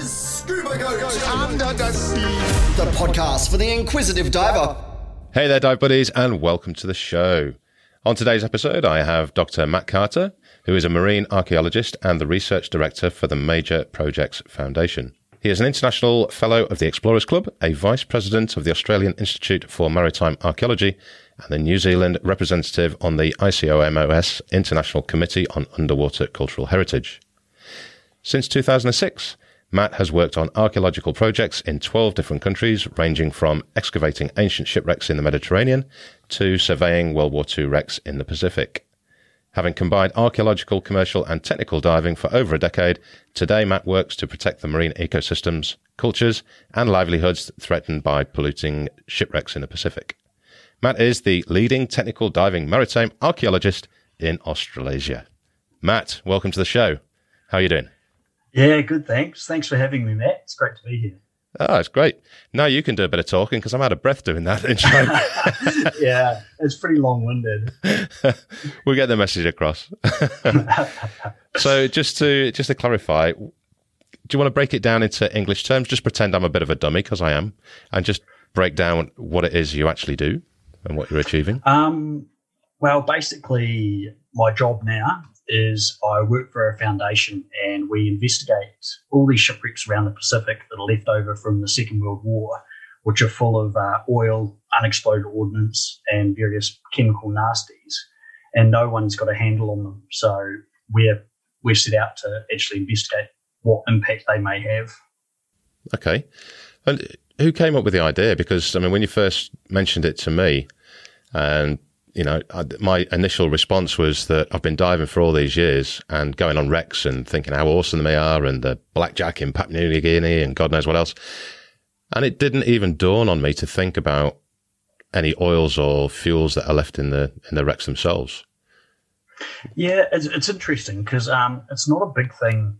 is Scuba Goat Under the sea. the podcast for the inquisitive diver. Hey there, dive buddies, and welcome to the show. On today's episode, I have Dr. Matt Carter, who is a marine archaeologist and the research director for the Major Projects Foundation. He is an international fellow of the Explorers Club, a vice president of the Australian Institute for Maritime Archaeology, and a New Zealand representative on the ICOMOS International Committee on Underwater Cultural Heritage. Since 2006, Matt has worked on archaeological projects in 12 different countries, ranging from excavating ancient shipwrecks in the Mediterranean to surveying World War II wrecks in the Pacific. Having combined archaeological, commercial, and technical diving for over a decade, today Matt works to protect the marine ecosystems, cultures, and livelihoods threatened by polluting shipwrecks in the Pacific. Matt is the leading technical diving maritime archaeologist in Australasia. Matt, welcome to the show. How are you doing? Yeah, good. Thanks. Thanks for having me, Matt. It's great to be here. Oh, it's great. Now you can do a bit of talking because I'm out of breath doing that intro. yeah, it's pretty long-winded. we'll get the message across. so just to just to clarify, do you want to break it down into English terms? Just pretend I'm a bit of a dummy because I am, and just break down what it is you actually do and what you're achieving. Um, well, basically, my job now is I work for a foundation and we investigate all these shipwrecks around the Pacific that are left over from the Second World War, which are full of uh, oil, unexploded ordnance, and various chemical nasties. And no one's got a handle on them. So we're, we're set out to actually investigate what impact they may have. Okay. And who came up with the idea? Because, I mean, when you first mentioned it to me, and you know, I, my initial response was that I've been diving for all these years and going on wrecks and thinking how awesome they are and the blackjack in Papua New Guinea and God knows what else. And it didn't even dawn on me to think about any oils or fuels that are left in the in the wrecks themselves. Yeah, it's, it's interesting because um, it's not a big thing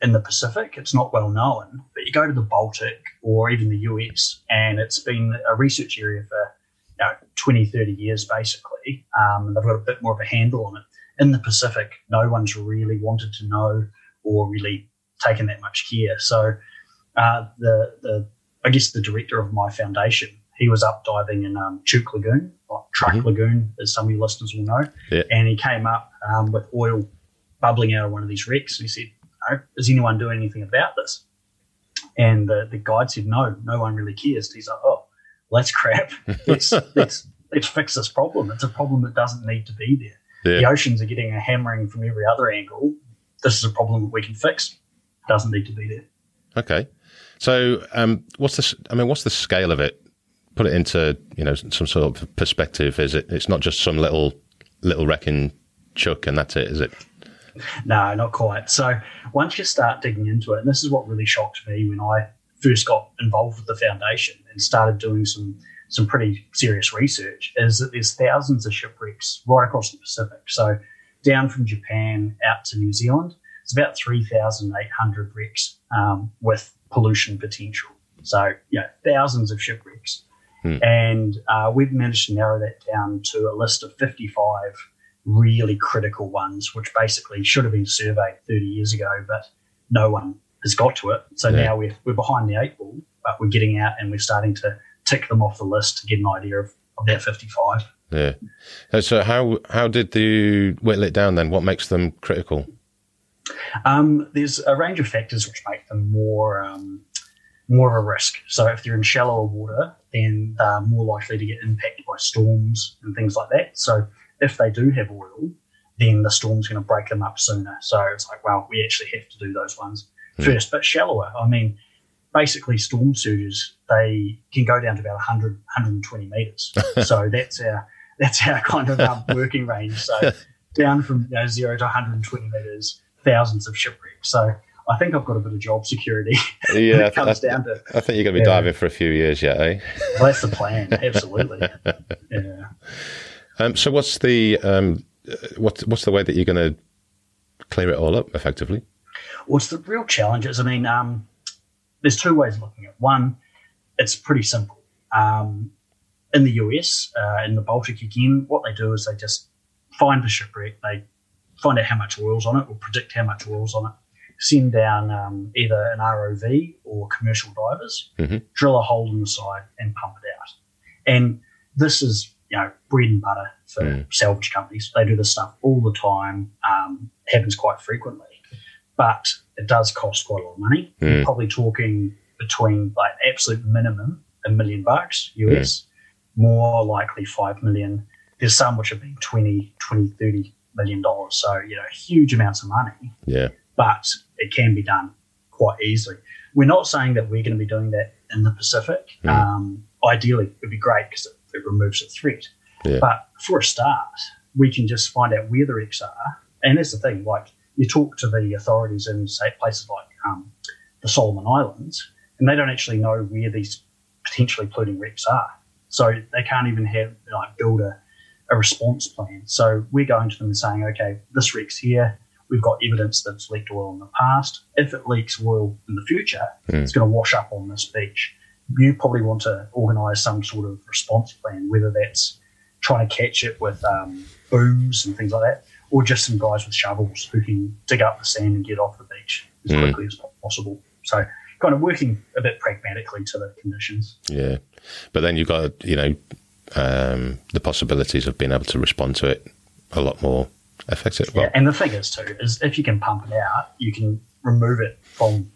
in the Pacific. It's not well known, but you go to the Baltic or even the US, and it's been a research area for 20, 30 years basically. Um, and they've got a bit more of a handle on it. In the Pacific, no one's really wanted to know or really taken that much care. So uh, the, the I guess the director of my foundation, he was up diving in um, Chuuk Lagoon, or Truk Mhm. Lagoon, as some of your listeners will know. Yeah. And he came up um, with oil bubbling out of one of these wrecks. And he said, no, is anyone doing anything about this? And the, the guide said, no, no one really cares. He's like, oh, that's crap. Let's, let's, let's fix this problem. It's a problem that doesn't need to be there. The oceans are getting a hammering from every other angle. This is a problem that we can fix. It Doesn't need to be there. Okay. So, um, what's the? s- I mean, what's the scale of it? Put it into you know some sort of perspective. Is it? It's not just some little little wreck in Chuuk and that's it, is it? No, not quite. So once you start digging into it, and this is what really shocked me when I first got involved with the foundation and started doing some some pretty serious research, is that there's thousands of shipwrecks right across the Pacific. So down from Japan out to New Zealand, it's about 3,800 wrecks um, with pollution potential. So, yeah, thousands of shipwrecks. Hmm. And uh, we've managed to narrow that down to a list of 55 really critical ones, which basically should have been surveyed 30 years ago, but no one has got to it. So Yeah. now we're, we're behind the eight ball, but we're getting out and we're starting to tick them off the list to get an idea of, of that 55. Yeah. Uh, So how how did you whittle it down then? What makes them critical? Um, there's a range of factors which make them more um, more of a risk. So if they're in shallower water, then they're more likely to get impacted by storms and things like that. So if they do have oil, then the storm's going to break them up sooner. So it's like, well, we actually have to do those ones first. But shallower, I mean, basically storm surges, they can go down to about 100, 120 meters. so that's our that's our kind of um, working range. So down from you know, zero to 120 meters, thousands of shipwrecks. So I think I've got a bit of job security. when Yeah, it comes I, down to I think you're going to be Yeah. diving for a few years yet, eh? well, that's the plan. Absolutely. Yeah. Um, so what's the um, what's what's the way that you're going to clear it all up effectively? What's the real challenge is, I mean, um, there's two ways of looking at it. One, it's pretty simple. Um, in the US, uh, in the Baltic again, what they do is they just find the shipwreck, they find out how much oil's on it or predict how much oil's on it, send down um, either an ROV or commercial divers, Mhm. drill a hole in the side, and pump it out. And this is you know bread and butter for Mm. salvage companies. They do this stuff all the time. Um, happens quite frequently, but it does cost quite a lot of money. Mm. You're probably talking between like absolute minimum a million bucks US, more likely five million. There's some which have been 20, 20, 30 million dollars. So, you know, huge amounts of money, Yeah. but it can be done quite easily. We're not saying that we're going to be doing that in the Pacific. Mm. Um, ideally, it would be great because it, it removes a threat. Yeah. But for a start, we can just find out where the wrecks are. And that's the thing, like you talk to the authorities in say places like um, the Solomon Islands, and they don't actually know where these potentially polluting wrecks are. So they can't even have like build a, a response plan. So we're going to them and saying, okay, this wreck's here. We've got evidence that it's leaked oil in the past. If it leaks oil in the future, Mm. it's going to wash up on this beach. You probably want to organise some sort of response plan, whether that's trying to catch it with um, booms and things like that, or just some guys with shovels who can dig up the sand and get off the beach as Mm. quickly as possible. So, kind of working a bit pragmatically to the conditions. Yeah. But then you've got, you know, um, the possibilities of being able to respond to it a lot more effective. Yeah, and the thing is too is if you can pump it out, you can remove it from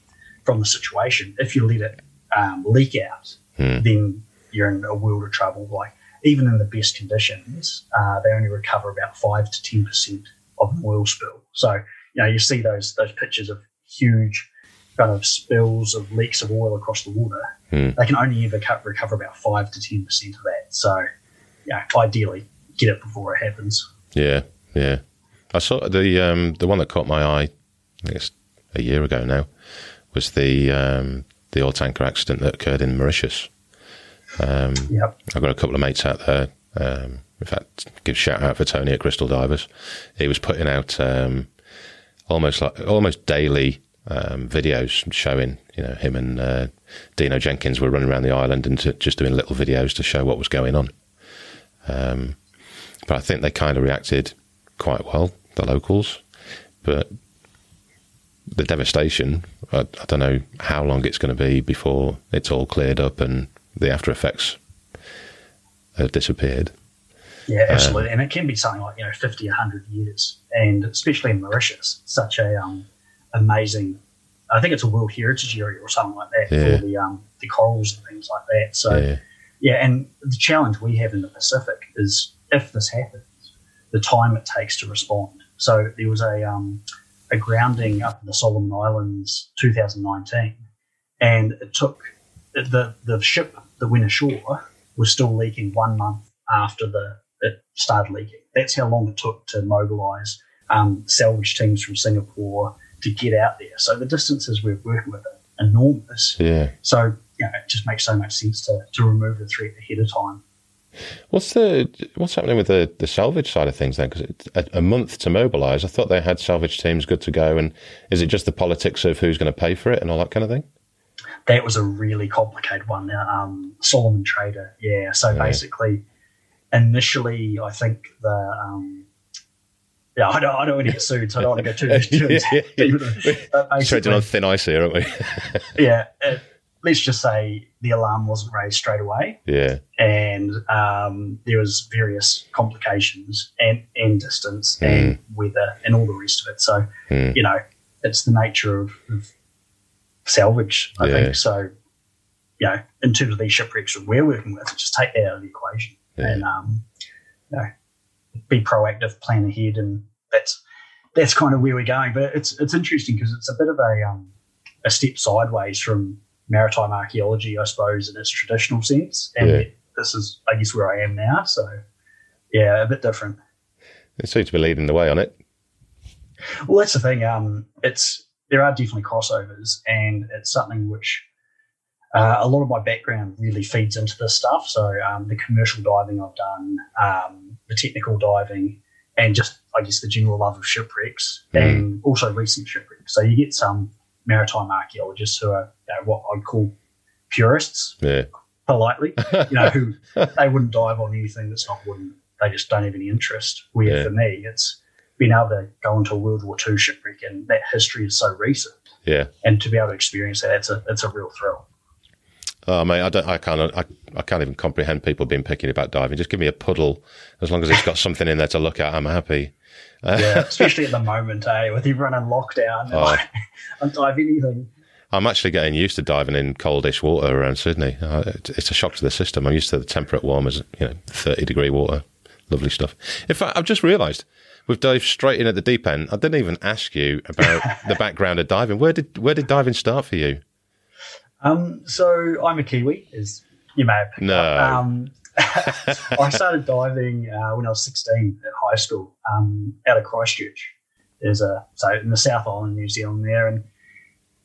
from the situation. If you let it um, leak out, Hmm. then you're in a world of trouble. Like even in the best conditions, uh, they only recover about five to ten percent of an oil spill. So you know you see those those pictures of huge kind of spills of leaks of oil across the water. Hmm. They can only ever co- recover about five to ten percent of that. So yeah, ideally get it before it happens. yeah, yeah. I saw the um, the one that caught my eye. I think it's a year ago now. Was the um, the oil tanker accident that occurred in Mauritius? Um, Yep. I've got a couple of mates out there. Um, in fact, give a shout out for Tony at Crystal Divers. He was putting out um, almost like almost daily um, videos showing, you know, him and uh, Dino Jenkins were running around the island and t- just doing little videos to show what was going on. Um, but I think they kind of reacted quite well, the locals. But the devastation, I, I don't know how long it's going to be before it's all cleared up and the after effects have disappeared. Yeah, absolutely. and it can be something like, you know, 50, 100 years. And especially in Mauritius, such a um, amazing, I think it's a World Heritage Area or something like that Yeah. for the, um, the corals and things like that. So, yeah, yeah, and the challenge we have in the Pacific is if this happens, the time it takes to respond. So there was a um, a grounding up in the Solomon Islands 2019, and it took the the ship that went ashore was still leaking one month after the it started leaking. That's how long it took to mobilise um, salvage teams from Singapore to get out there. So the distances we're working with are enormous. yeah. So you know, it just makes so much sense to, to remove the threat ahead of time. What's the what's happening with the, the salvage side of things then? Because a, a month to mobilise. I thought they had salvage teams good to go. And is it just the politics of who's going to pay for it and all that kind of thing? That was a really complicated one. Um, Solomon Trader, yeah. So Yeah. basically, initially, I think the um, yeah, I don't, I don't want to get sued, so I don't want to go too too Yeah. Treading on thin ice here, aren't we? yeah. It, let's just say the alarm wasn't raised straight away, yeah, and um, there was various complications and, and distance Mm. and weather and all the rest of it. So Mm. you know, it's the nature of, of salvage, I Yeah. think. So you know, in terms of these shipwrecks that we're working with, just take that out of the equation Yeah. and um, you know, be proactive, plan ahead, and that's that's kind of where we're going. But it's it's interesting because it's a bit of a um, a step sideways from maritime archaeology, I suppose, in its traditional sense. And Yeah. this is, I guess, where I am now. So yeah, a bit different. it seems to be leading the way on it. Well, that's the thing. Um, it's there are definitely crossovers, and it's something which uh, a lot of my background really feeds into this stuff. So um, the commercial diving I've done, um, the technical diving, and just I guess the general love of shipwrecks, Mm. and also recent shipwrecks. So you get some maritime archaeologists who are you know, what I'd call purists, Yeah, politely, you know, who they wouldn't dive on anything that's not wooden. They just don't have any interest. Where Yeah. for me, it's being able to go into a World War II shipwreck and that history is so recent, Yeah. and to be able to experience that, it's a it's a real thrill. Oh mate, I don't. I can't. I, I can't even comprehend people being picky about diving. Just give me a puddle, as long as it's got something in there to look at. I'm happy. Yeah, especially at the moment, eh, with everyone in lockdown. Oh. I'll dive anything. I'm actually getting used to diving in coldish water around Sydney. Uh, it- It's a shock to the system. I'm used to the temperate warm as you know, 30 degree water. Lovely stuff. In fact, I've just realised we've dived straight in at the deep end. I didn't even ask you about the background of diving. Where did where did diving start for you? Um, so I'm a Kiwi, as you may have picked No. up. Um, I started diving uh, when I was 16 at high school um, out of Christchurch. There's a so in the South Island, New Zealand, there, and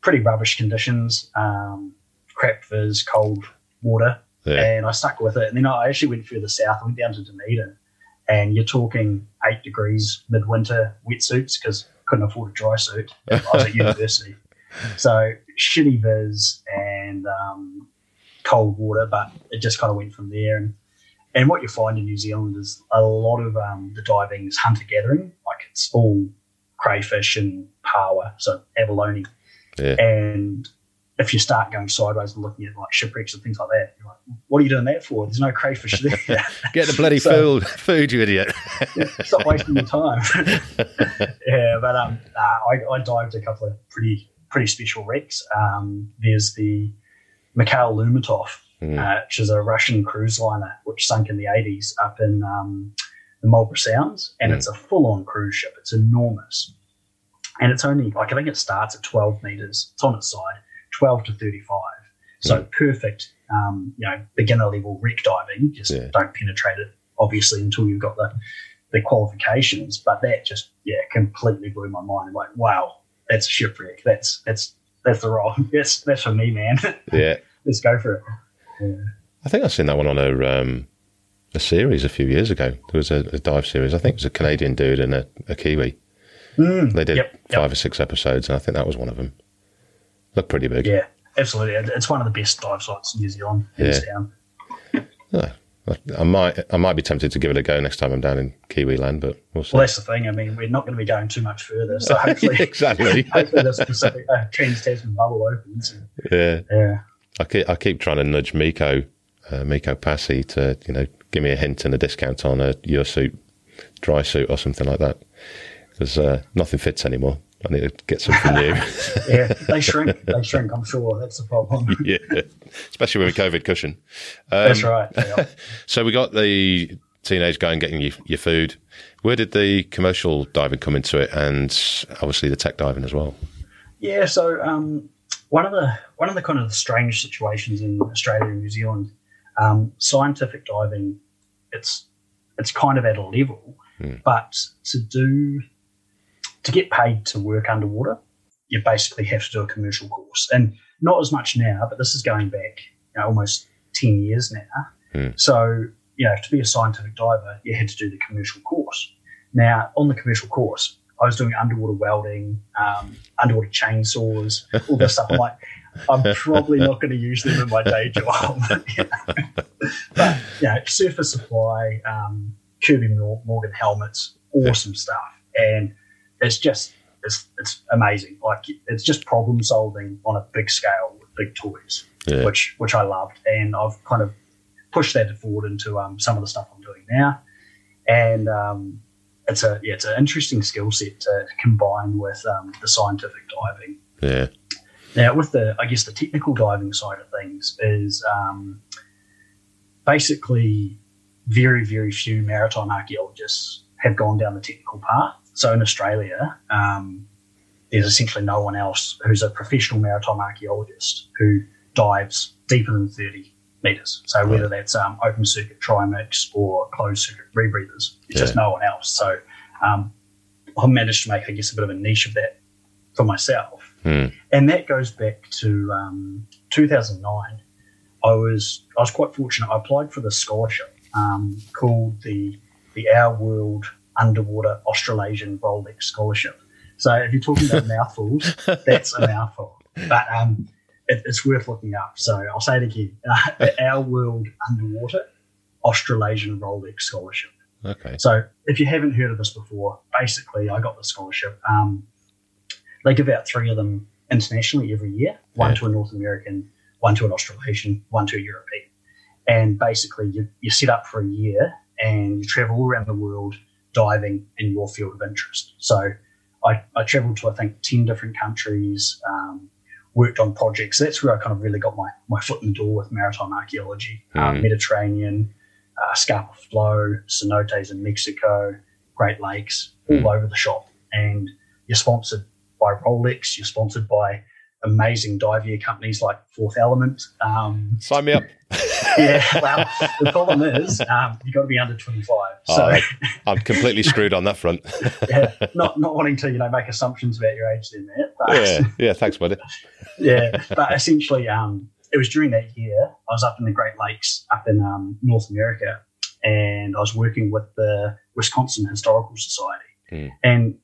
pretty rubbish conditions, um, crap viz, cold water, Yeah. and I stuck with it. And then I actually went further south. I went down to Dunedin, and you're talking eight degrees midwinter wetsuits because couldn't afford a dry suit. I was at university, so shitty viz and um, cold water. But it just kind of went from there. And and what you find in New Zealand is a lot of um, the diving is hunter gathering, like it's all crayfish and paua, so abalone. Yeah. And if you start going sideways and looking at like shipwrecks and things like that, you're like, what are you doing that for? There's no crayfish there. Get the bloody So- food, food, you idiot. Stop wasting your time. yeah, but um, uh, I, I dived a couple of pretty pretty special wrecks. Um, there's the Mikhail Lermontov, Mm. uh, which is a Russian cruise liner which sunk in the 80s up in um, the Marlborough Sounds, and Mm. it's a full-on cruise ship. It's enormous, and it's only like I think it starts at 12 meters. It's on its side, 12 to 35. So perfect, um, you know, beginner level wreck diving. Just Yeah. don't penetrate it, obviously, until you've got the the qualifications. But that just yeah, completely blew my mind. I'm Like, wow, that's a shipwreck. That's that's that's the wrong. That's that's for me, man. yeah. Let's go for it. I think I've seen that one on a um, a series a few years ago. There was a, a dive series. I think it was a Canadian dude and a, a Kiwi. Mm, They did Yep, yep. five or six episodes, and I think that was one of them. Looked pretty big. Yeah, absolutely. It's one of the best dive sites in New Zealand, Yeah. down. Yeah. I might I might be tempted to give it a go next time I'm down in Kiwi land, but we'll see. Well, that's the thing. I mean, we're not going to be going too much further, so hopefully, exactly. hopefully the specific uh, Trans Tasman bubble opens. yeah. Yeah, I keep, I keep trying to nudge Miko, uh, Miko Paasi to, you know, give me a hint and a discount on a your suit, dry suit or something like that. Because uh, nothing fits anymore. I need to get something new. yeah. They shrink. They shrink. I'm sure that's the problem. yeah. Especially with a COVID cushion. Um, that's right. Yeah. So we got the teenage guy and getting you, your food. Where did the commercial diving come into it and obviously the tech diving as well? Yeah, so um, one of the one of the kind of strange situations in Australia and New Zealand, um, scientific diving, it's it's kind of at a level, but to do to get paid to work underwater, you basically have to do a commercial course, and not as much now, but this is going back you know, almost ten years now. Hmm. So you know, to be a scientific diver, you had to do the commercial course. Now, on the commercial course, I was doing underwater welding, um, underwater chainsaws, all this stuff. I'm like, I'm probably not going to use them in my day job. You know? But, you know, surface supply, um, Kirby Morgan helmets, awesome stuff. And it's just, it's, it's amazing. Like, it's just problem solving on a big scale with big toys, Yeah. which, which I loved. And I've kind of pushed that forward into um, some of the stuff I'm doing now. And, um, it's a yeah, it's an interesting skill set to combine with um, the scientific diving. Yeah. Now, with the I guess the technical diving side of things is um, basically very very few maritime archaeologists have gone down the technical path. So in Australia, um, there's essentially no one else who's a professional maritime archaeologist who dives deeper than 30 meters. So whether that's um, open circuit trimix or closed circuit rebreathers, it's just no one else. So um, I managed to make, I guess, a bit of a niche of that for myself. Hmm. And that goes back to um, 2009. I was I was quite fortunate. I applied for this scholarship um, called the the Our World Underwater Australasian Rolex Scholarship. So if you're talking about mouthfuls, that's a mouthful. But um, it, it's worth looking up. So I'll say it again: uh, Our World Underwater Australasian Rolex Scholarship. Okay. So if you haven't heard of this before, basically I got the scholarship. Um, they give out three of them internationally every year, one Yeah. to a North American, one to an Australasian, one to a European. And basically you, you set up for a year and you travel all around the world diving in your field of interest. So I, I traveled to, I think, 10 different countries, um, worked on projects. That's where I kind of really got my, my foot in the door with maritime archaeology, um, Mm. Mediterranean, uh, Scapa Flow, cenotes in Mexico, Great Lakes, all Mm. over the shop. And you're sponsored by Rolex, you're sponsored by amazing dive gear companies like Fourth Element. Um, Sign me up. yeah, well, the problem is um, you've got to be under 25. So, Oh, I'm completely screwed on that front. yeah, not, not wanting to, you know, make assumptions about your age there, Matt. But, yeah. Yeah. Thanks, buddy. yeah, but essentially, um, it was during that year I was up in the Great Lakes, up in um, North America, and I was working with the Wisconsin Historical Society. Hmm. And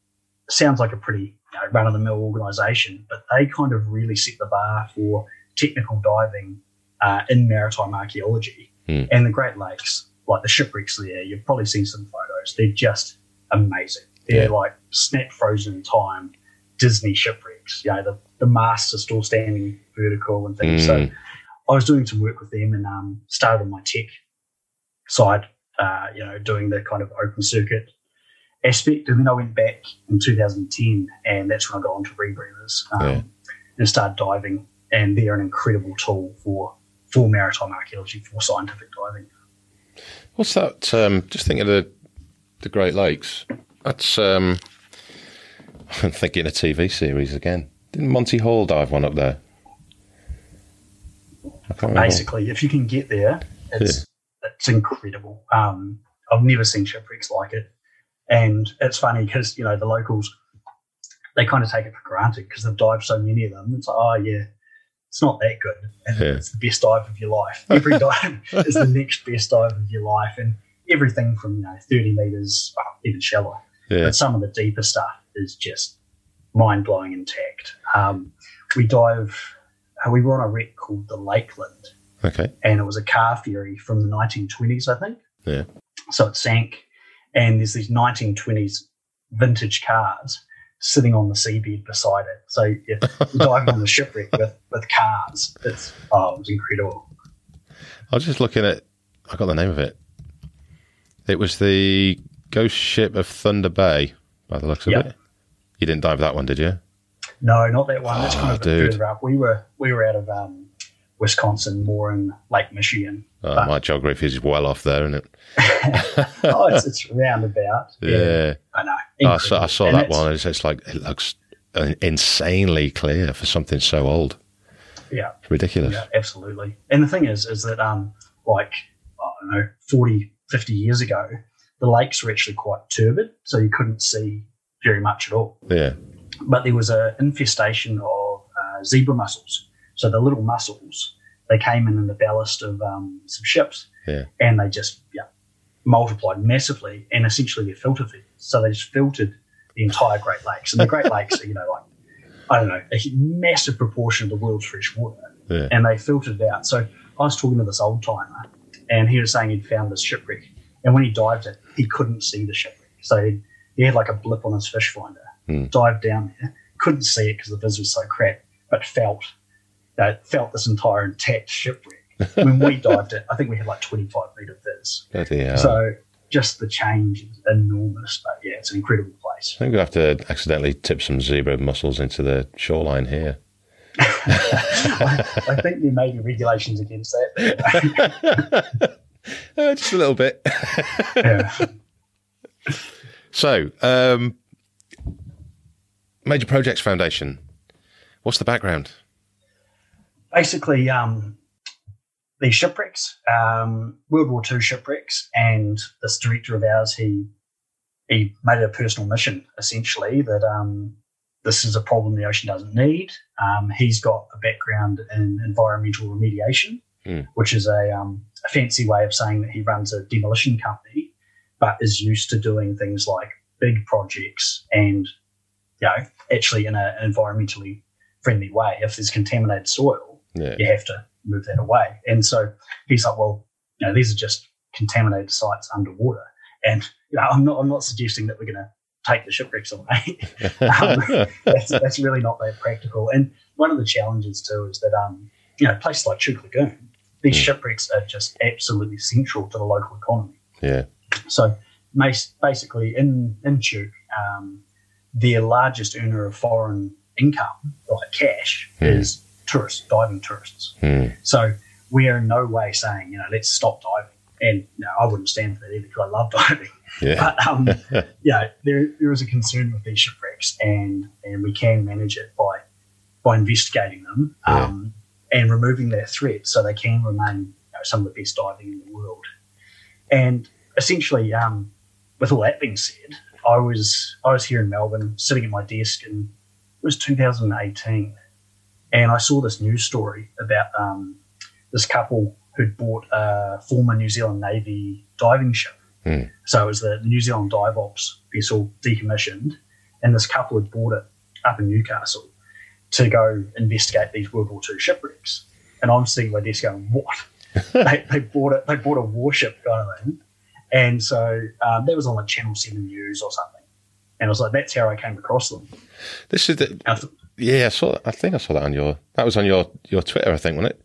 sounds like a pretty know, run of the mill organisation, but they kind of really set the bar for technical diving uh, in maritime archaeology Hmm. and the Great Lakes. Like the shipwrecks there, you've probably seen some photos. They're just amazing. They're Yeah. like snap frozen in time Disney shipwrecks. You know, the, the masts are still standing vertical and things. So Mm. I was doing some work with them and um, started on my tech side, uh, you know, doing the kind of open circuit aspect. And then I went back in 2010, and that's when I got onto rebreathers um, Yeah. and started diving. And they're an incredible tool for for maritime archaeology, for scientific diving. What's that? Um, just thinking of the the Great Lakes. That's um, I'm thinking a TV series again. Didn't Monty Hall dive one up there? I can't remember. Basically, if you can get there, it's it's incredible. Um, I've never seen shipwrecks like it, and it's funny because you know the locals they kind of take it for granted because they've dived so many of them. It's like, oh yeah, it's not that good, and Yeah. it's the best dive of your life. Every dive is the next best dive of your life, and everything from you know thirty meters, well, even shallower. Yeah. But some of the deeper stuff is just mind blowing intact. Um, we dive. Uh, we were on a wreck called the Lakeland, Okay. and it was a car ferry from the 1920s, I think. Yeah. So it sank, and there's these 1920s vintage cars sitting on the seabed beside it. So you're diving on the shipwreck with, with cars. It's oh, it was incredible. I was just looking at. I got the name of it. It was the Ghost Ship of Thunder Bay, by the looks of Yep. it. You didn't dive that one, did you? No, not that one. That's kind Oh, of a bit dude. further up. We were we were out of um, Wisconsin, more in Lake Michigan. Oh, my geography is well off there, isn't it? oh, it's, it's roundabout. Yeah. I know. Oh, I saw, I saw that it's- one. It's, it's like it looks uh, insanely clear for something so old. Yeah. It's ridiculous. Yeah, absolutely. And the thing is, is that um, like I don't know, 40, 50 years ago, the lakes were actually quite turbid, so you couldn't see very much at all. Yeah. But there was an infestation of uh, zebra mussels. So the little mussels, they came in in the ballast of um, some ships, Yeah. and they just yeah multiplied massively, and essentially they're filter feeders. So they just filtered the entire Great Lakes, and the Great Lakes are you know like I don't know a massive proportion of the world's fresh water Yeah. and they filtered it out. So I was talking to this old timer, and he was saying he'd found this shipwreck, and when he dived it, he couldn't see the shipwreck. So he, he had like a blip on his fish finder, Hmm. dived down there, couldn't see it because the vis was so crap, but felt that felt this entire intact shipwreck. when we dived it, I think we had like 25 meter vis. Bloody hell. So just the change is enormous, but yeah, it's an incredible place. I think we'll have to accidentally tip some zebra mussels into the shoreline here. I, I think there may be regulations against that. Uh, just a little bit. yeah. so, um, Major Projects Foundation. What's the background? Basically um, these shipwrecks, um, World War II shipwrecks, and this director of ours, he he made it a personal mission essentially that um, this is a problem the ocean doesn't need. Um, he's got a background in environmental remediation, Hmm. which is a, um, a fancy way of saying that he runs a demolition company, but is used to doing things like big projects and you know actually in an environmentally friendly way. If there's contaminated soil, Yeah. you have to move that away. And so he's like, well, you know, these are just contaminated sites underwater. And you know, I'm not I'm not suggesting that we're going to take the shipwrecks away. um, that's, that's really not that practical. And one of the challenges too is that um, you know places like Chuuk Lagoon, these Mm. shipwrecks are just absolutely central to the local economy. yeah. So basically, in in Chuuk, um, their largest earner of foreign income, like cash, Hmm. is tourists, diving tourists. Hmm. So we are in no way saying, you know, let's stop diving. And you know, I wouldn't stand for that either because I love diving. Yeah. But um, yeah, there there is a concern with these shipwrecks, and and we can manage it by by investigating them um, and removing their threat, so they can remain you know, some of the best diving in the world. And essentially, um, with all that being said, I was I was here in Melbourne, sitting at my desk, and it was 2018, and I saw this news story about um, this couple who'd bought a former New Zealand Navy diving ship. Hmm. So it was the New Zealand Dive Ops vessel decommissioned, and this couple had bought it up in Newcastle to go investigate these World War II shipwrecks. And I'm sitting at my desk going, "What? they, they bought it. They bought a warship kind of thing." And so um, that was on like Channel Seven News or something. And I was like, "That's how I came across them." This is the th- yeah. I saw. I think I saw that on your. That was on your your Twitter, I think, wasn't it?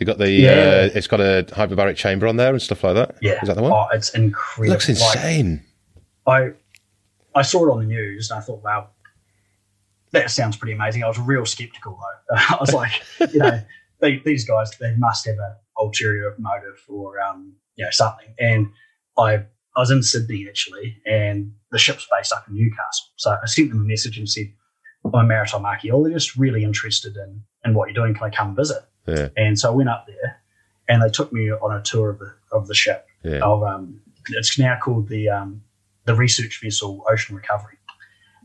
You got the. Yeah. Uh, it's got a hyperbaric chamber on there and stuff like that. yeah, Is that the one? Oh, it's it incredible. looks Like, insane. I I saw it on the news and I thought, wow, that sounds pretty amazing. I was real skeptical though. I was like, you know, they, these guys they must have an ulterior motive or um, you know something. And I I was in Sydney actually, and the ship's based up in Newcastle. So I sent them a message and said, I'm a maritime archaeologist, really interested in in what you're doing. Can I come visit? Yeah. And so I went up there, and they took me on a tour of the of the ship Yeah. of um, it's now called the um, the research vessel Ocean Recovery,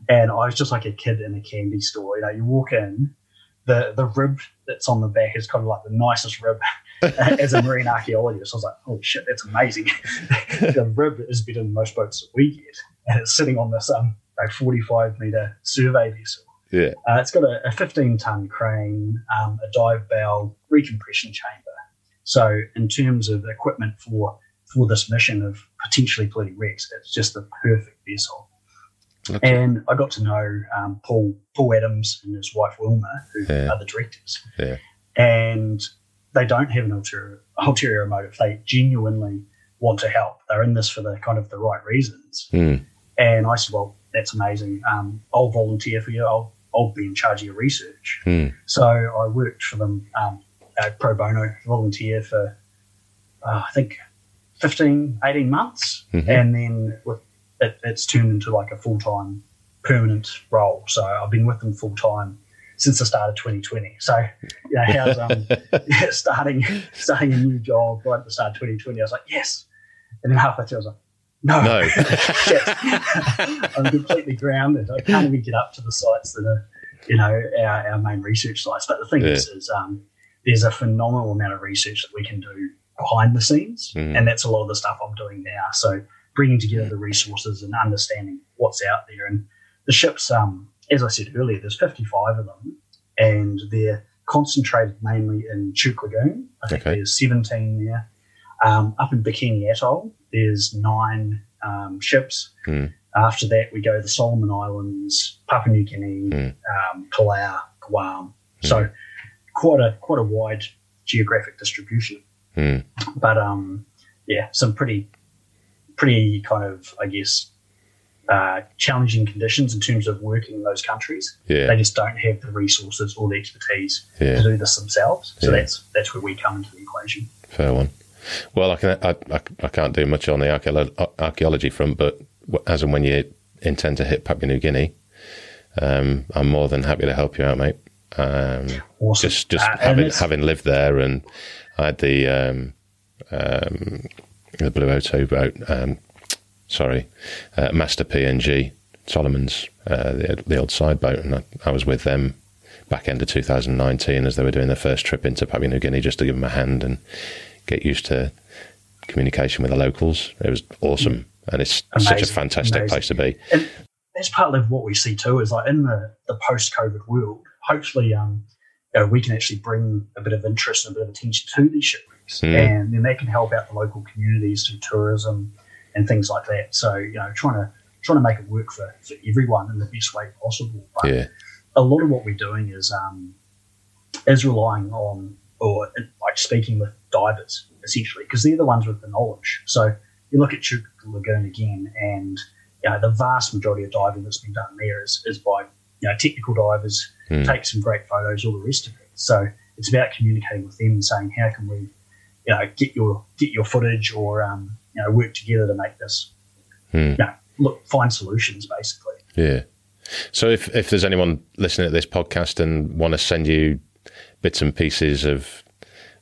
and I was just like a kid in a candy store. You know, you walk in, the the rib that's on the back is kind of like the nicest rib. As a marine archaeologist, I was like, "Holy shit, that's amazing!" the rib is better than most boats that we get, and it's sitting on this um like 45 meter survey vessel. Yeah. Uh, it's got a, a 15 ton crane, um, a dive bell, recompression chamber. So, in terms of equipment for for this mission of potentially polluting wrecks, it's just the perfect vessel. Looks- And I got to know um, Paul Paul Adams and his wife Wilma, who Yeah. are the directors. Yeah. And they don't have an ulterior, ulterior motive. They genuinely want to help. They're in this for the kind of the right reasons. Hmm. And I said, well, that's amazing. Um, I'll volunteer for you. I'll, I'll be in charge of your research. Hmm. So I worked for them um, pro bono, volunteer for, uh, I think, 15, 18 months. Mhm. And then with, it, it's turned into like a full time permanent role. So I've been with them full time since the start of 2020. So, you know, how's um, starting starting a new job right at the start of 2020? I was like, yes. And then halfway through, I was like, no. No. Shit. I'm completely grounded. I can't even get up to the sites that are, you know, our, our main research sites. But the thing Yeah. is, is um, there's a phenomenal amount of research that we can do behind the scenes. Mhm. And that's a lot of the stuff I'm doing now. So bringing together the resources and understanding what's out there. And the ships, um, as I said earlier, there's 55 of them, and they're concentrated mainly in Chuuk Lagoon. I think Okay. there's 17 there. Um, up in Bikini Atoll, there's nine um, ships. Hmm. After that, we go to the Solomon Islands, Papua New Guinea, Hmm. um, Palau, Guam. So quite a quite a wide geographic distribution. Hmm. But um, yeah, some pretty pretty kind of I guess uh, challenging conditions in terms of working in those countries. Yeah. They just don't have the resources or the expertise Yeah. to do this themselves. So Yeah. that's that's where we come into the equation. Fair one. Well, I can I, I, I can't do much on the archaeolo- archaeology front, but as and when you intend to hit Papua New Guinea, um, I'm more than happy to help you out, mate. Um, Awesome. just just Uh, having having lived there, and I had the um, um, the Blue O2 boat. Um, sorry, uh, Master PNG Solomon's uh, the, the old side boat, and I, I was with them back end of 2019 as they were doing their first trip into Papua New Guinea, just to give them a hand and get used to communication with the locals. It was awesome, and it's such a fantastic amazing. place to be. and that's of what we see too is like in the, the post-COVID world, hopefully um, you know, we can actually bring a bit of interest and a bit of attention to these shipwrecks. Mm. And then they can help out the local communities through tourism and things like that. So you know, trying to trying to make it work for, for everyone in the best way possible. But Yeah. a lot of what we're doing is um, is relying on or like speaking with divers essentially because they're the ones with the knowledge. So you look at Chuuk Lagoon again, and you know the vast majority of diving that's been done there is, is by you know technical divers, Hmm. take some great photos, all the rest of it. So it's about communicating with them and saying how can we you know get your get your footage or um, you know work together to make this Hmm. you know, look find solutions basically. Yeah. So if if there's anyone listening to this podcast and want to send you bits and pieces of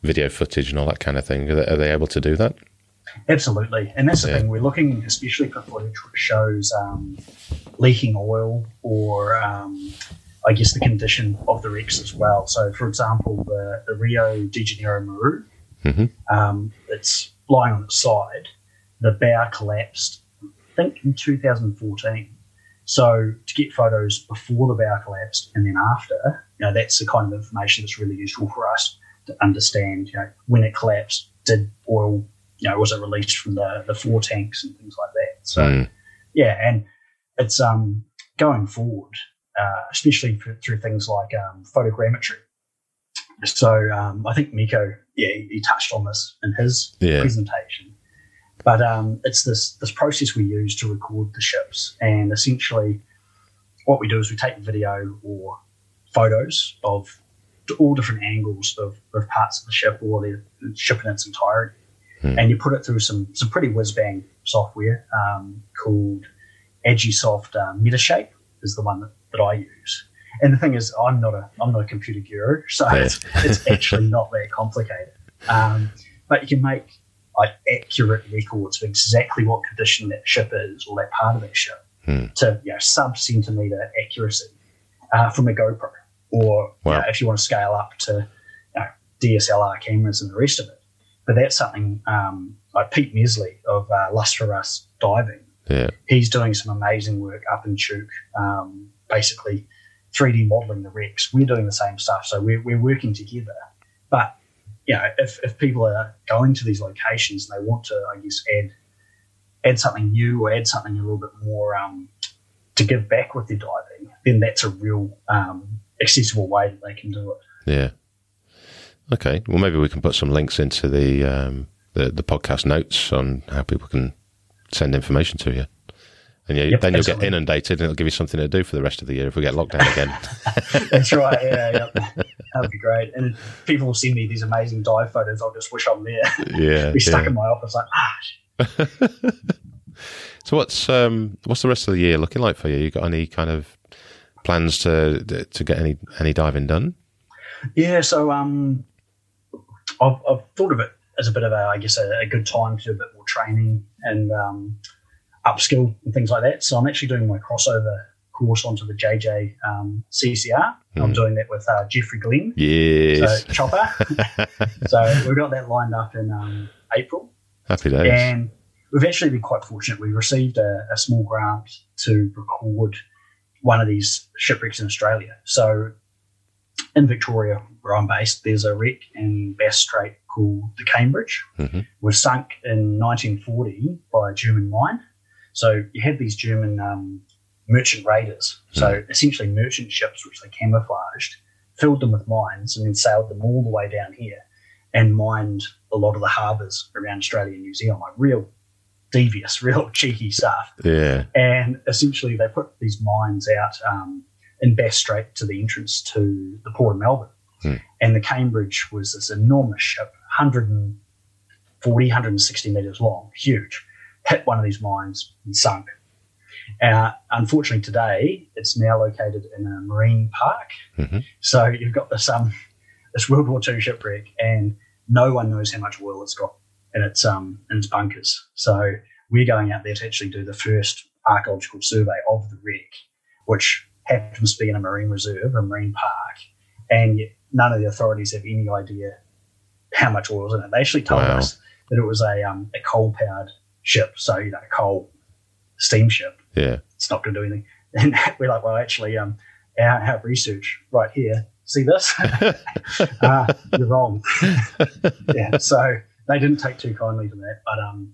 video footage and all that kind of thing, are they, are they able to do that? Absolutely, and that's the Yeah. thing. We're looking, especially for footage which shows um, leaking oil or, um, I guess, the condition of the wrecks as well. So, for example, the, the Rio de Janeiro Maru, Mhm. um, it's lying on its side. The bow collapsed, I think, in 2014. So, to get photos before the bow collapsed and then after, you know, that's the kind of information that's really useful for us to understand. You know, when it collapsed, did oil you know, was it released from the, the four tanks and things like that. So Mm. yeah, and it's um going forward, uh, especially for, through things like um, photogrammetry. So um, I think Miko, yeah, he, he touched on this in his Yeah. presentation. But um, it's this this process we use to record the ships, and essentially, what we do is we take video or photos of all different angles of, of parts of the ship or the ship in its entirety, Hmm. and you put it through some some pretty whiz bang software um, called Agisoft uh, Metashape is the one that, that I use. And the thing is, I'm not a I'm not a computer guru, so Yeah. it's, it's actually not that complicated. Um, but you can make like accurate records of exactly what condition that ship is or that part of that ship Hmm. to you know, sub centimeter accuracy uh, from a GoPro, or you know, if you want to scale up to you know, DSLR cameras and the rest of it. But that's something um, like Pete Mesley of uh, Lust for Rust Diving Yeah. he's doing some amazing work up in Chuuk, um, basically 3D modeling the wrecks. We're doing the same stuff, so we're, we're working together. But you know, if, if people are going to these locations and they want to, I guess, add add something new or add something a little bit more um, to give back with their diving, then that's a real um, accessible way that they can do it. Yeah. Okay. Well, maybe we can put some links into the um, the, the podcast notes on how people can send information to you. And you, Yep, then you'll absolutely. get inundated, and it'll give you something to do for the rest of the year if we get locked down again. That's right. Yeah, yeah. That'd be great. And people will send me these amazing dive photos. I'll just wish I'm there. yeah. Be stuck yeah. in my office like, ah, So what's um what's the rest of the year looking like for you? You got any kind of plans to to get any any diving done? Yeah, so um, I've, I've thought of it as a bit of a, I guess, a, a good time to do a bit more training and um, upskill and things like that. So I'm actually doing my crossover course onto the JJ um, CCR. I'm Mhm. doing that with uh, Jeffrey Glenn, Yes. so Chopper. so we've got that lined up in um, April. Happy days. And we've actually been quite fortunate. We received a, a small grant to record one of these shipwrecks in Australia. So in Victoria, where I'm based, there's a wreck in Bass Strait called the Cambridge. Mhm. Was sunk in 1940 by a German mine. So you had these German um, merchant raiders, so essentially merchant ships which they camouflaged, filled them with mines, and then sailed them all the way down here and mined a lot of the harbours around Australia and New Zealand, like real devious, real cheeky stuff. Yeah. And essentially, they put these mines out um, in Bass Strait to the entrance to the port of Melbourne. Hmm. And the Cambridge was this enormous ship, 140, 160 metres long, huge, hit one of these mines and sunk. Uh, unfortunately, today it's now located in a marine park. Mhm. So you've got this um, this World War II shipwreck, and no one knows how much oil it's got in its um in its bunkers. So we're going out there to actually do the first archaeological survey of the wreck, which happens to be in a marine reserve, a marine park, and yet none of the authorities have any idea how much oil was in it. They actually told Wow. us that it was a um, a coal powered ship, so you know a coal steamship. Yeah. It's not going to do anything. And we're like, well, actually, um, our, our research right here. See this? uh, you're wrong. yeah. So they didn't take too kindly to that, but um,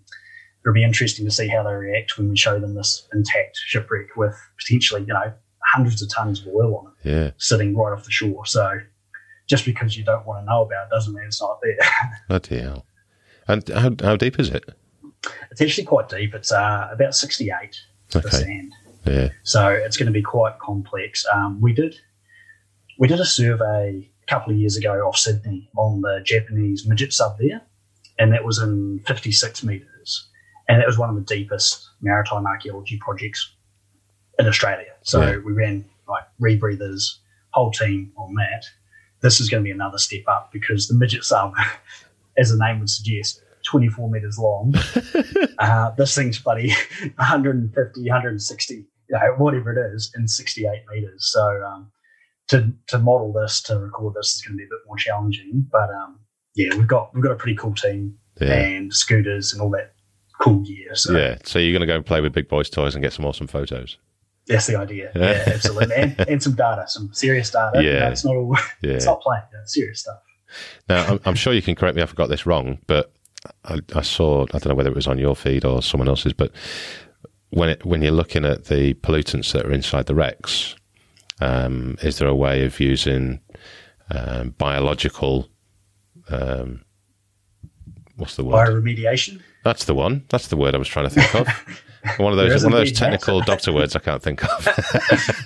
it'll be interesting to see how they react when we show them this intact shipwreck with potentially, you know, hundreds of tons of oil on it Yeah. sitting right off the shore. So just because you don't want to know about it doesn't mean it's not there. Bloody hell. And how, how deep is it? it's actually quite deep. It's uh, about 68 to the Okay. sand. Yeah. So it's going to be quite complex. Um, we did we did a survey a couple of years ago off Sydney on the Japanese midget sub there, and that was in 56 meters, and that was one of the deepest maritime archaeology projects in Australia. So Yeah. we ran like rebreathers, whole team on that. This is going to be another step up because the midget sub, as the name would suggest, 24 meters long. uh, this thing's bloody 150, 160, you know, whatever it is, in 68 meters. So um, to to model this, to record this, is going to be a bit more challenging. But um, yeah, we've got we've got a pretty cool team Yeah. and scooters and all that cool gear. So Yeah. So you're going to go and play with big boys' toys and get some awesome photos. that's the idea. Yeah, absolutely, and, and some data, some serious data. You know, Yeah. it's not all Yeah. it's not playing. It's serious stuff. Now, I'm, I'm sure you can correct me if I got this wrong, but I, I saw, I don't know whether it was on your feed or someone else's, but when it, when you're looking at the pollutants that are inside the wrecks, um, is there a way of using um, biological, um, what's the word? Bioremediation. That's the one. That's the word I was trying to think of. One of those, one of those technical doctor words I can't think of.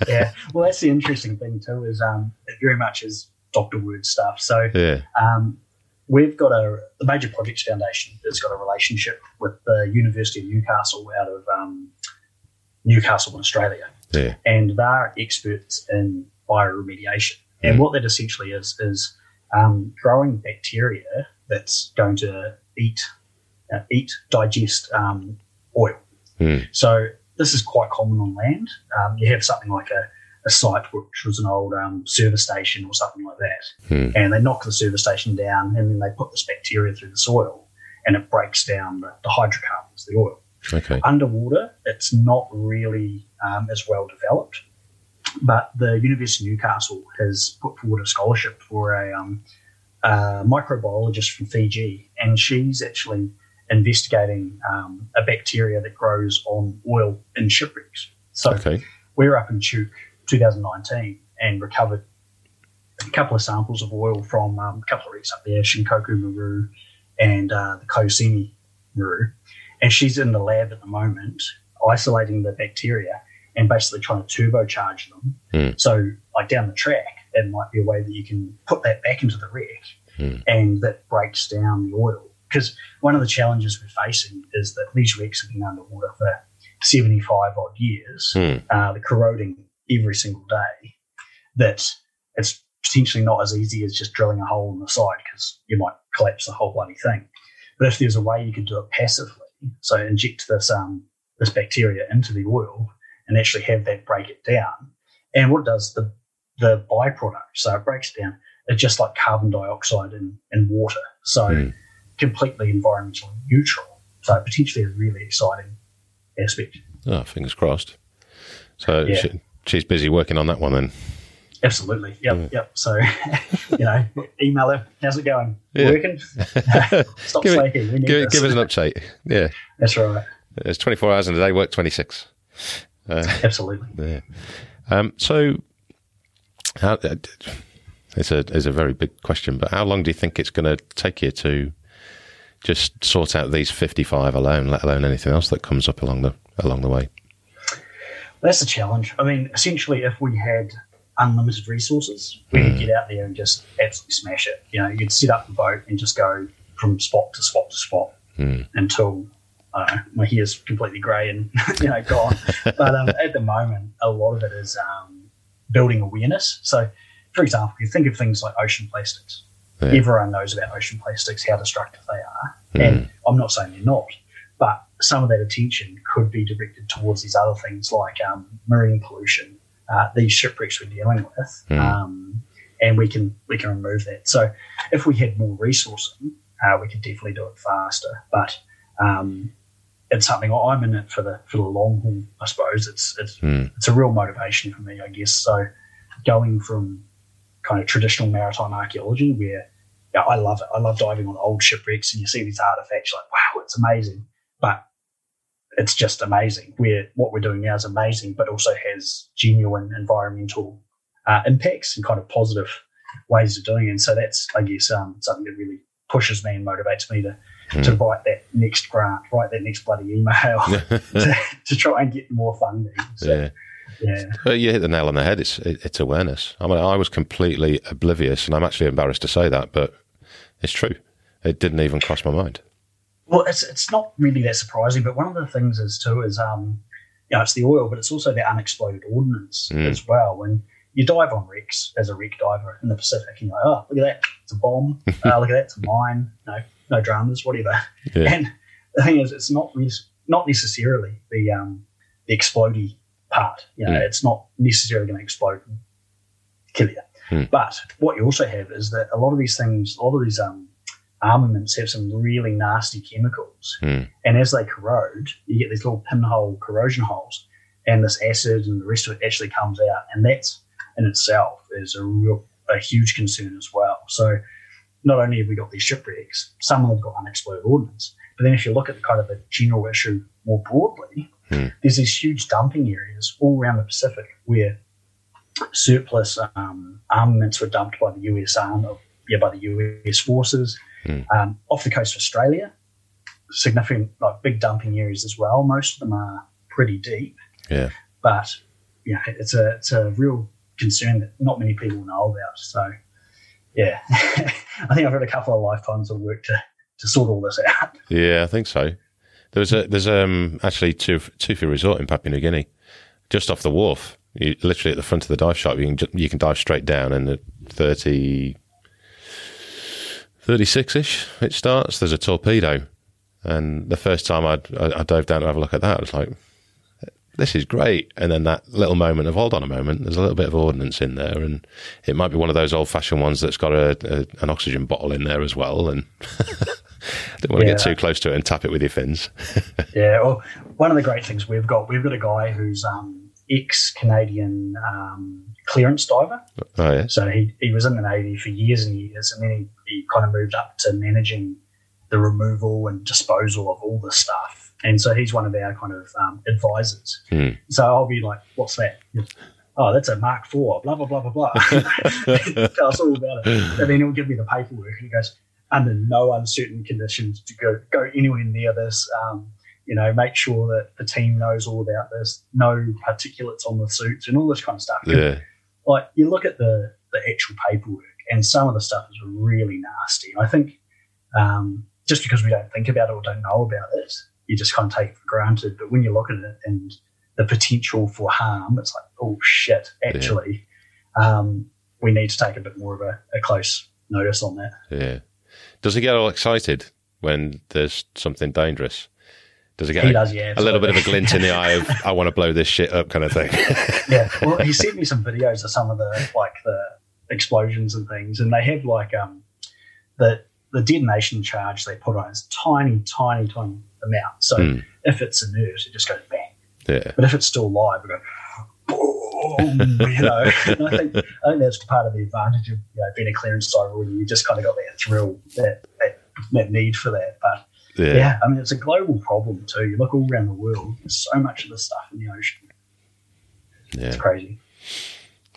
yeah. Well, that's the interesting thing too. Is um, it very much is doctor word stuff. So yeah, Um, we've got a the Major Projects Foundation has got a relationship with the University of Newcastle out of um, Newcastle in Australia, yeah, and they're experts in bioremediation. And Mm. what that essentially is is um, growing bacteria that's going to eat uh, eat digest um, oil. Mm. So this is quite common on land. Um, you have something like a, a site which was an old um, service station or something like that Hmm. and they knock the service station down and then they put this bacteria through the soil and it breaks down the, the hydrocarbons, the oil. okay, Underwater, it's not really um, as well developed, but the University of Newcastle has put forward a scholarship for a, um, a microbiologist from Fiji, and she's actually investigating um, a bacteria that grows on oil in shipwrecks. So okay, we're up in Chuuk 2019 and recovered a couple of samples of oil from um, a couple of reefs up there, Shinkoku Maru and uh, the Kosemi Maru. And she's in the lab at the moment isolating the bacteria and basically trying to turbocharge them. Hmm. So, like down the track, it might be a way that you can put that back into the wreck Hmm. and that breaks down the oil. Because one of the challenges we're facing is that these wrecks have been underwater for 75 odd years Hmm. uh, they're corroding every single day, that it's potentially not as easy as just drilling a hole in the side because you might collapse the whole bloody thing. But if there's a way you could do it passively, so inject this um, this bacteria into the oil and actually have that break it down, and what it does the the byproduct, so it breaks it down, it's just like carbon dioxide and, and water, so Hmm. completely environmentally neutral. So potentially a really exciting aspect. oh, fingers crossed. So Yeah. she, she's busy working on that one then. Absolutely. Yep. Mm. Yep. So, you know, email her. How's it going? Yeah. Working? Stop Give it- slaking. Give, give us an update. Yeah, That's right. it's 24 hours in a day, work 26. Uh, Absolutely. yeah. Um, so, how, uh, it's a it's a very big question, but how long do you think it's going to take you to just sort out these 55 alone, let alone anything else that comes up along the along the way? That's the challenge. I mean, essentially, if we had unlimited resources, we Mm. could get out there and just absolutely smash it. You know, you'd set up the boat and just go from spot to spot to spot Mm. until Know, my hair's completely grey and you know gone. but um, at the moment, a lot of it is um, building awareness. So, for example, you think of things like ocean plastics. Yeah. Everyone knows about ocean plastics, how destructive they are, Mm. and I'm not saying they're not, but some of that attention could be directed towards these other things like um, marine pollution, uh, these shipwrecks we're dealing with, Mm. um, and we can we can remove that. So, if we had more resourcing, uh, we could definitely do it faster. But um, it's something I'm in it for the for the long haul. I suppose it's it's Mm. it's a real motivation for me, I guess. So going from kind of traditional maritime archaeology, where yeah, I love it. I love diving on old shipwrecks, and you see these artifacts, you're like wow, it's amazing. But it's just amazing. We're what we're doing now is amazing, but also has genuine environmental uh, impacts and kind of positive ways of doing it. And so that's, I guess, um, something that really pushes me and motivates me to Hmm. to write that next grant, write that next bloody email to, to try and get more funding. So, yeah. yeah. But you hit the nail on the head. It's it, it's awareness. I mean, I was completely oblivious, and I'm actually embarrassed to say that, but it's true. It didn't even cross my mind. Well, it's it's not really that surprising, but one of the things is too is um, you know, it's the oil, but it's also the unexploded ordnance Mm. as well. When you dive on wrecks as a wreck diver in the Pacific, and you're like, oh, look at that, it's a bomb. uh, look at that, it's a mine. No, no dramas, whatever. Yeah. And the thing is, it's not not necessarily the um, the explodey part. You know, Mm. it's not necessarily going to explode and kill you. Mm. But what you also have is that a lot of these things, a lot of these um, armaments have some really nasty chemicals, Mm. and as they corrode, you get these little pinhole corrosion holes, and this acid and the rest of it actually comes out, and that's in itself is a real a huge concern as well. So not only have we got these shipwrecks, some of them have got unexploded ordnance, but then if you look at the kind of the general issue more broadly, Hmm. there's these huge dumping areas all around the Pacific where surplus um, armaments were dumped by the US Army, yeah, by the US forces Hmm. um, off the coast of Australia. Significant, like big dumping areas as well. Most of them are pretty deep, Yeah. but know, it's a it's a real concern that not many people know about. So, yeah, I think I've had a couple of lifetimes of work to to sort all this out. Yeah, I think so. There's a there's um actually Tuf- Tufi Resort in Papua New Guinea, just off the wharf. You, literally at the front of the dive shop, you can you can dive straight down, and at 30, 36 ish it starts. There's a torpedo, and the first time I'd, I, I dove down to have a look at that, I was like, "This is great." And then that little moment of hold on a moment, there's a little bit of ordnance in there, and it might be one of those old fashioned ones that's got a, a an oxygen bottle in there as well, and. don't want to get too close to it and tap it with your fins. Yeah, well, one of the great things we've got, we've got a guy who's um, ex Canadian um, clearance diver. Oh yeah, So he, he was in the Navy for years and years, and then he, he kind of moved up to managing the removal and disposal of all the stuff. And so he's one of our kind of um, advisors. Hmm. So I'll be like, what's that? Oh, that's a Mark IV, blah, blah, blah, blah, blah. Tell us all about it. And then he'll give me the paperwork and he goes, under no uncertain conditions to go, go anywhere near this. Um, you know, make sure that the team knows all about this, no particulates on the suits and all this kind of stuff. yeah, Like you look at the, the actual paperwork and some of the stuff is really nasty. I think um, just because we don't think about it or don't know about it, you just kind of take it for granted. But when you look at it and the potential for harm, it's like, oh shit, actually, um, we need to take a bit more of a, a close notice on that. yeah. Does he get all excited when there's something dangerous? Does he get He a, does, yeah. a little bit of a glint in the eye of "I want to blow this shit up" kind of thing? yeah. Well, he sent me some videos of some of the like the explosions and things, and they have like um the the detonation charge they put on is tiny, tiny, tiny amount. So Hmm. if it's inert, it just goes bang. yeah, But if it's still live, it goes boom. You know, and I think I think that's part of the advantage of you know being a clearance diver, where you just kind of got that thrill, that that, that need for that. But yeah, yeah, I mean, it's a global problem too. You look all around the world, there's so much of this stuff in the ocean. yeah. It's crazy.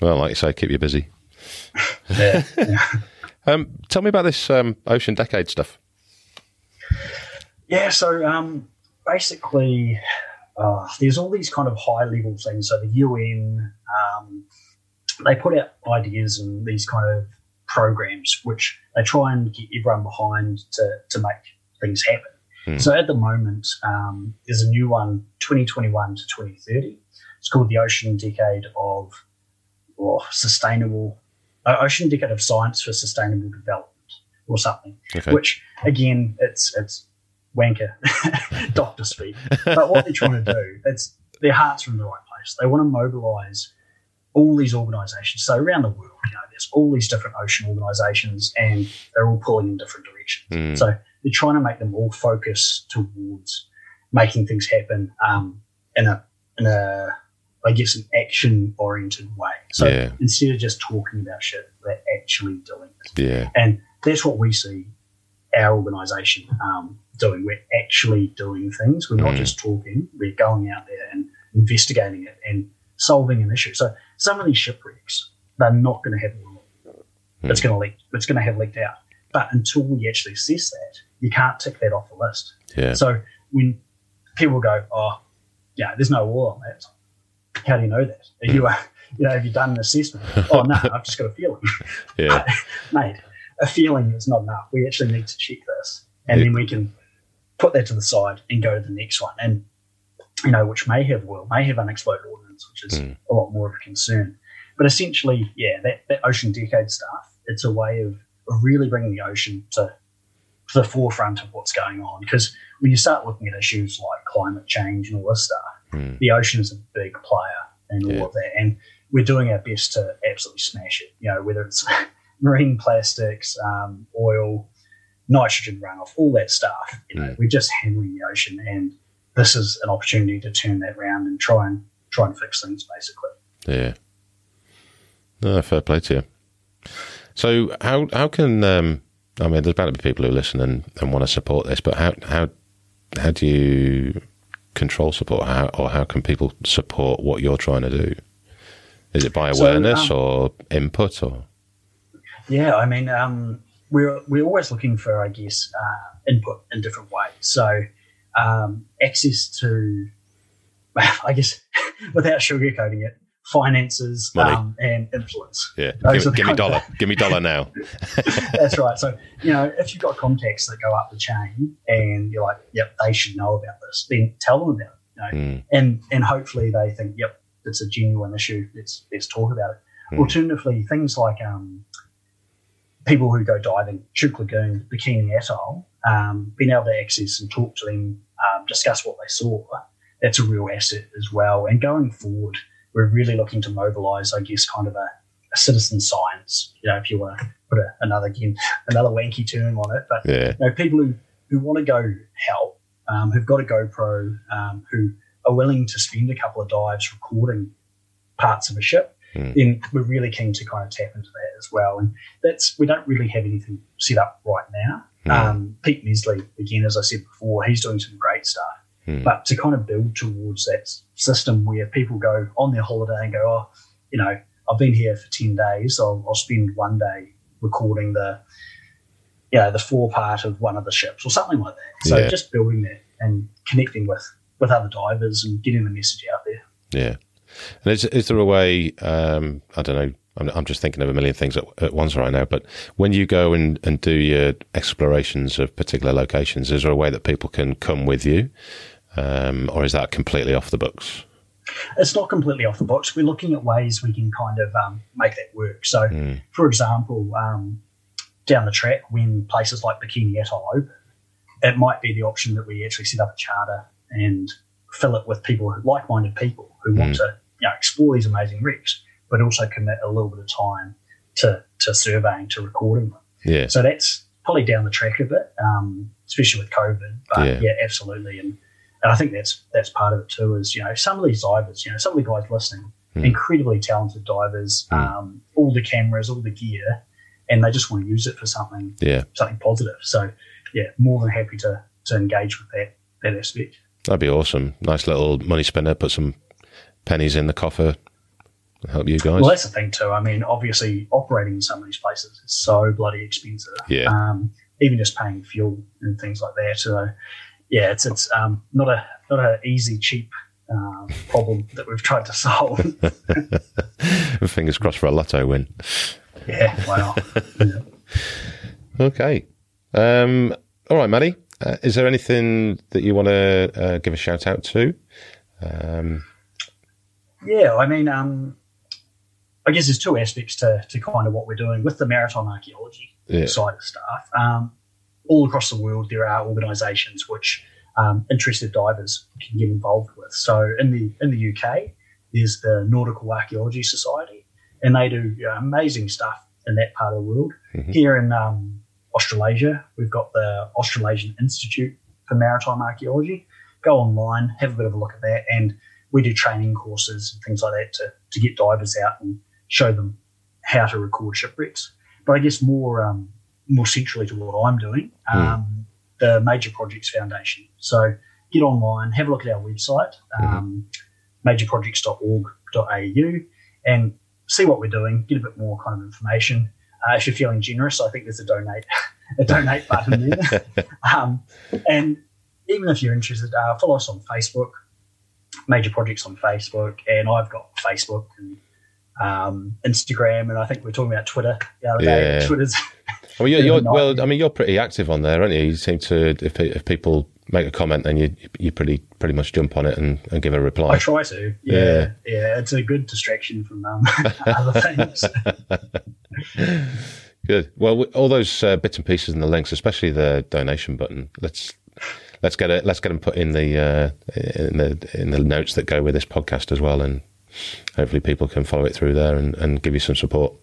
Well, like you say, keep you busy. Yeah. yeah. Um, tell me about this um, ocean decade stuff. Yeah, so um, basically, uh, there's all these kind of high level things. So the UN, um, they put out ideas and these kind of programs which they try and get everyone behind to, to make things happen. Hmm. So at the moment, um, there's a new one, 2021 to 2030. It's called the Ocean Decade of or Sustainable uh, Ocean Decade of Science for Sustainable Development or something Okay. which again it's it's wanker doctor speak but what they're trying to do it's their hearts are in the right place they want to mobilize all these organizations so around the world you know there's all these different ocean organizations and they're all pulling in different directions Mm. so they're trying to make them all focus towards making things happen um, in a in a I guess an action oriented way. So Yeah. instead of just talking about shit, they're actually doing it. yeah, And that's what we see our organisation um, doing. We're actually doing things. We're not Mm. just talking. We're going out there and investigating it and solving an issue. So some of these shipwrecks, they're not going to have it's going to leak. It's going to have leaked out. But until we actually assess that, you can't tick that off the list. Yeah. So when people go, "Oh, yeah, there's no oil on that," how do you know that? Are you, uh, you know, have you done an assessment? oh no, I've just got a feeling, Yeah. mate. A feeling is not enough. We actually need to check this, and then we can put that to the side and go to the next one. And you know, which may have oil, may have unexploded ordnance, which is Mm. a lot more of a concern. But essentially, yeah, that, that ocean decade stuff, it's a way of, really bringing the ocean to, to the forefront of what's going on. Because when you start looking at issues like climate change and all this stuff, Mm. the ocean is a big player in all Yeah. of that. And we're doing our best to absolutely smash it, you know, whether it's marine plastics, um, oil, nitrogen runoff, all that stuff. You know, Mm. we're just hammering the ocean, and this is an opportunity to turn that around and try and try and fix things, basically. Yeah. No, fair play to you. So how how can um, I mean there's bound to be people who listen and, and want to support this, but how how how do you control support? How or how can people support what you're trying to do? Is it by So, awareness um, or input or Yeah, I mean, um, we're we're always looking for, I guess, uh, input in different ways. So, um, access to, I guess, without sugarcoating it, finances um, and influence. yeah? Those Give, give me dollar. give me dollar now. That's right. So, you know, if you've got contacts that go up the chain and you're like, yep, they should know about this, then tell them about it. You know? Mm. And and hopefully they think, yep, it's a genuine issue. Let's let's talk about it. Mm. Alternatively, things like um, people who go diving, Chuuk Lagoon, Bikini Atoll, um, being able to access and talk to them, um, discuss what they saw, that's a real asset as well. And going forward, we're really looking to mobilise, I guess, kind of a, a citizen science. You know, if you want to put a, another again, another wanky term on it, but Yeah. you know, people who, who want to go help, um, who've got a GoPro, um, who are willing to spend a couple of dives recording parts of a ship, Mm. then we're really keen to kind of tap into that as well. And that's we don't really have anything set up right now. Mm. Um, Pete Mesley, again, as I said before, he's doing some great stuff. Mm. But to kind of build towards that system where people go on their holiday and go, oh, you know, I've been here for 10 days, I'll, I'll spend one day recording the, you know, the fore part of one of the ships or something like that. So Yeah. just building that and connecting with, with other divers and getting the message out there. Yeah. And is, is there a way, um, I don't know, I'm, I'm just thinking of a million things at, at once right now, but when you go and, and do your explorations of particular locations, is there a way that people can come with you? Um, or is that completely off the books? it's not completely off the books. We're looking at ways we can kind of um, make that work. So, Mm. for example, um, down the track, when places like Bikini Atoll open, it might be the option that we actually set up a charter and fill it with people, like-minded people who want to you know, explore these amazing wrecks, but also commit a little bit of time to, to surveying, to recording them. Yeah. So that's probably down the track a bit, um, especially with COVID. But Yeah. yeah, absolutely. And, and I think that's that's part of it too. Is you know some of these divers, you know, some of the guys listening, Mm. incredibly talented divers, Mm. um, all the cameras, all the gear, and they just want to use it for something Yeah. something positive. So yeah, more than happy to to engage with that that aspect. That'd be awesome. Nice little money spinner, put some pennies in the coffer, help you guys. Well, that's the thing too. I mean, obviously, operating in some of these places is so bloody expensive. Yeah. Um, even just paying fuel and things like that. So, yeah, it's it's um, not a not a easy cheap um, problem that we've tried to solve. Fingers crossed for a lotto win. yeah. Wow. Yeah. Okay. Um, all right, Maddie. Uh, is there anything that you want to uh, give a shout out to? Um, Yeah, I mean, um, I guess there's two aspects to, to kind of what we're doing with the maritime archaeology Yeah. side of stuff. Um, all across the world, there are organisations which um, interested divers can get involved with. So in the in the UK, there's the Nautical Archaeology Society, and they do amazing stuff in that part of the world. Mhm. Here in um, Australasia, we've got the Australasian Institute for Maritime Archaeology. Go online, have a bit of a look at that, and we do training courses and things like that to, to get divers out and show them how to record shipwrecks. But I guess more um, more centrally to what I'm doing, um, the Major Projects Foundation. So get online, have a look at our website, um, majorprojects.org.au, and see what we're doing. Get a bit more kind of information. Uh, if you're feeling generous, I think there's a donate a donate button there. um, and even if you're interested, uh, follow us on Facebook, Major Projects on Facebook, and I've got Facebook and um, Instagram, and I think we are talking about Twitter the other day. Yeah. Twitter's I mean, you're, you're, well, I mean, you're pretty active on there, aren't you? You seem to, if, if people make a comment, then you you pretty pretty much jump on it and, and give a reply. I try to. Yeah. Yeah, yeah, it's a good distraction from um, other things. Good. Well, all those uh, bits and pieces and the links, especially the donation button. Let's let's get it. Let's get them put in the uh, in the in the notes that go with this podcast as well, and hopefully people can follow it through there and, and give you some support.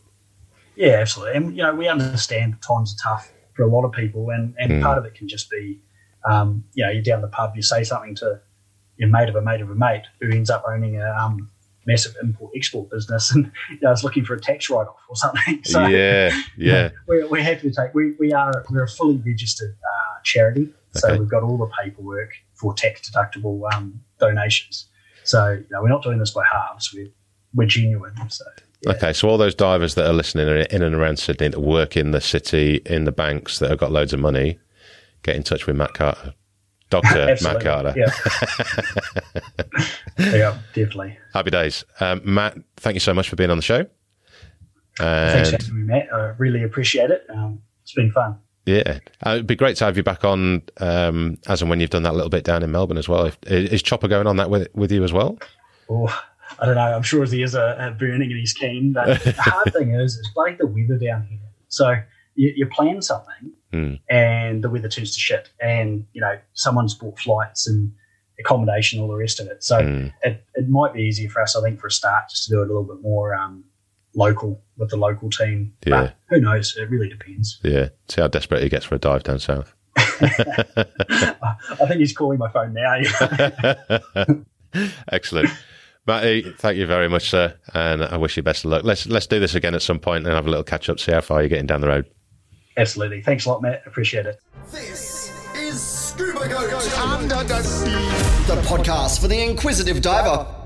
Yeah, absolutely. And you know, we understand times are tough for a lot of people, and and Mm. part of it can just be, um, you know, you're down the pub, you say something to your mate of a mate of a mate who ends up owning a um, massive import export business, and you know, is looking for a tax write off or something. So yeah, yeah, we're, we're happy to take. We, we are we're a fully registered uh, charity, so Okay. we've got all the paperwork for tax deductible um, donations. So you know, we're not doing this by halves. We're we're genuine. So yeah. Okay, so all those divers that are listening in and around Sydney that work in the city, in the banks that have got loads of money, get in touch with Matt Carter, Doctor Matt Carter. Yeah. yeah, definitely. Happy days, um, Matt. Thank you so much for being on the show. Thanks for having me, Matt. I really appreciate it. Um, it's been fun. Yeah, uh, it'd be great to have you back on um, as and when you've done that little bit down in Melbourne as well. If, is Chopper going on that with with you as well? Oh, I don't know. I'm sure he is a, a burning and he's keen. But the hard thing is, it's like the weather down here. So you, you plan something Hmm. and the weather turns to shit. And, you know, someone's bought flights and accommodation, all the rest of it. So Hmm. it, it might be easier for us, I think, for a start, just to do it a little bit more um, local with the local team. Yeah. But who knows? It really depends. Yeah, see how desperate he gets for a dive down south. I think he's calling my phone now. Excellent. Matty, thank you very much, sir, and I wish you best of luck. Let's let's do this again at some point and have a little catch up, see how far you're getting down the road. Absolutely. Thanks a lot, Matt. Appreciate it. This is Scuba Goat Under the Sea, the podcast for the inquisitive diver.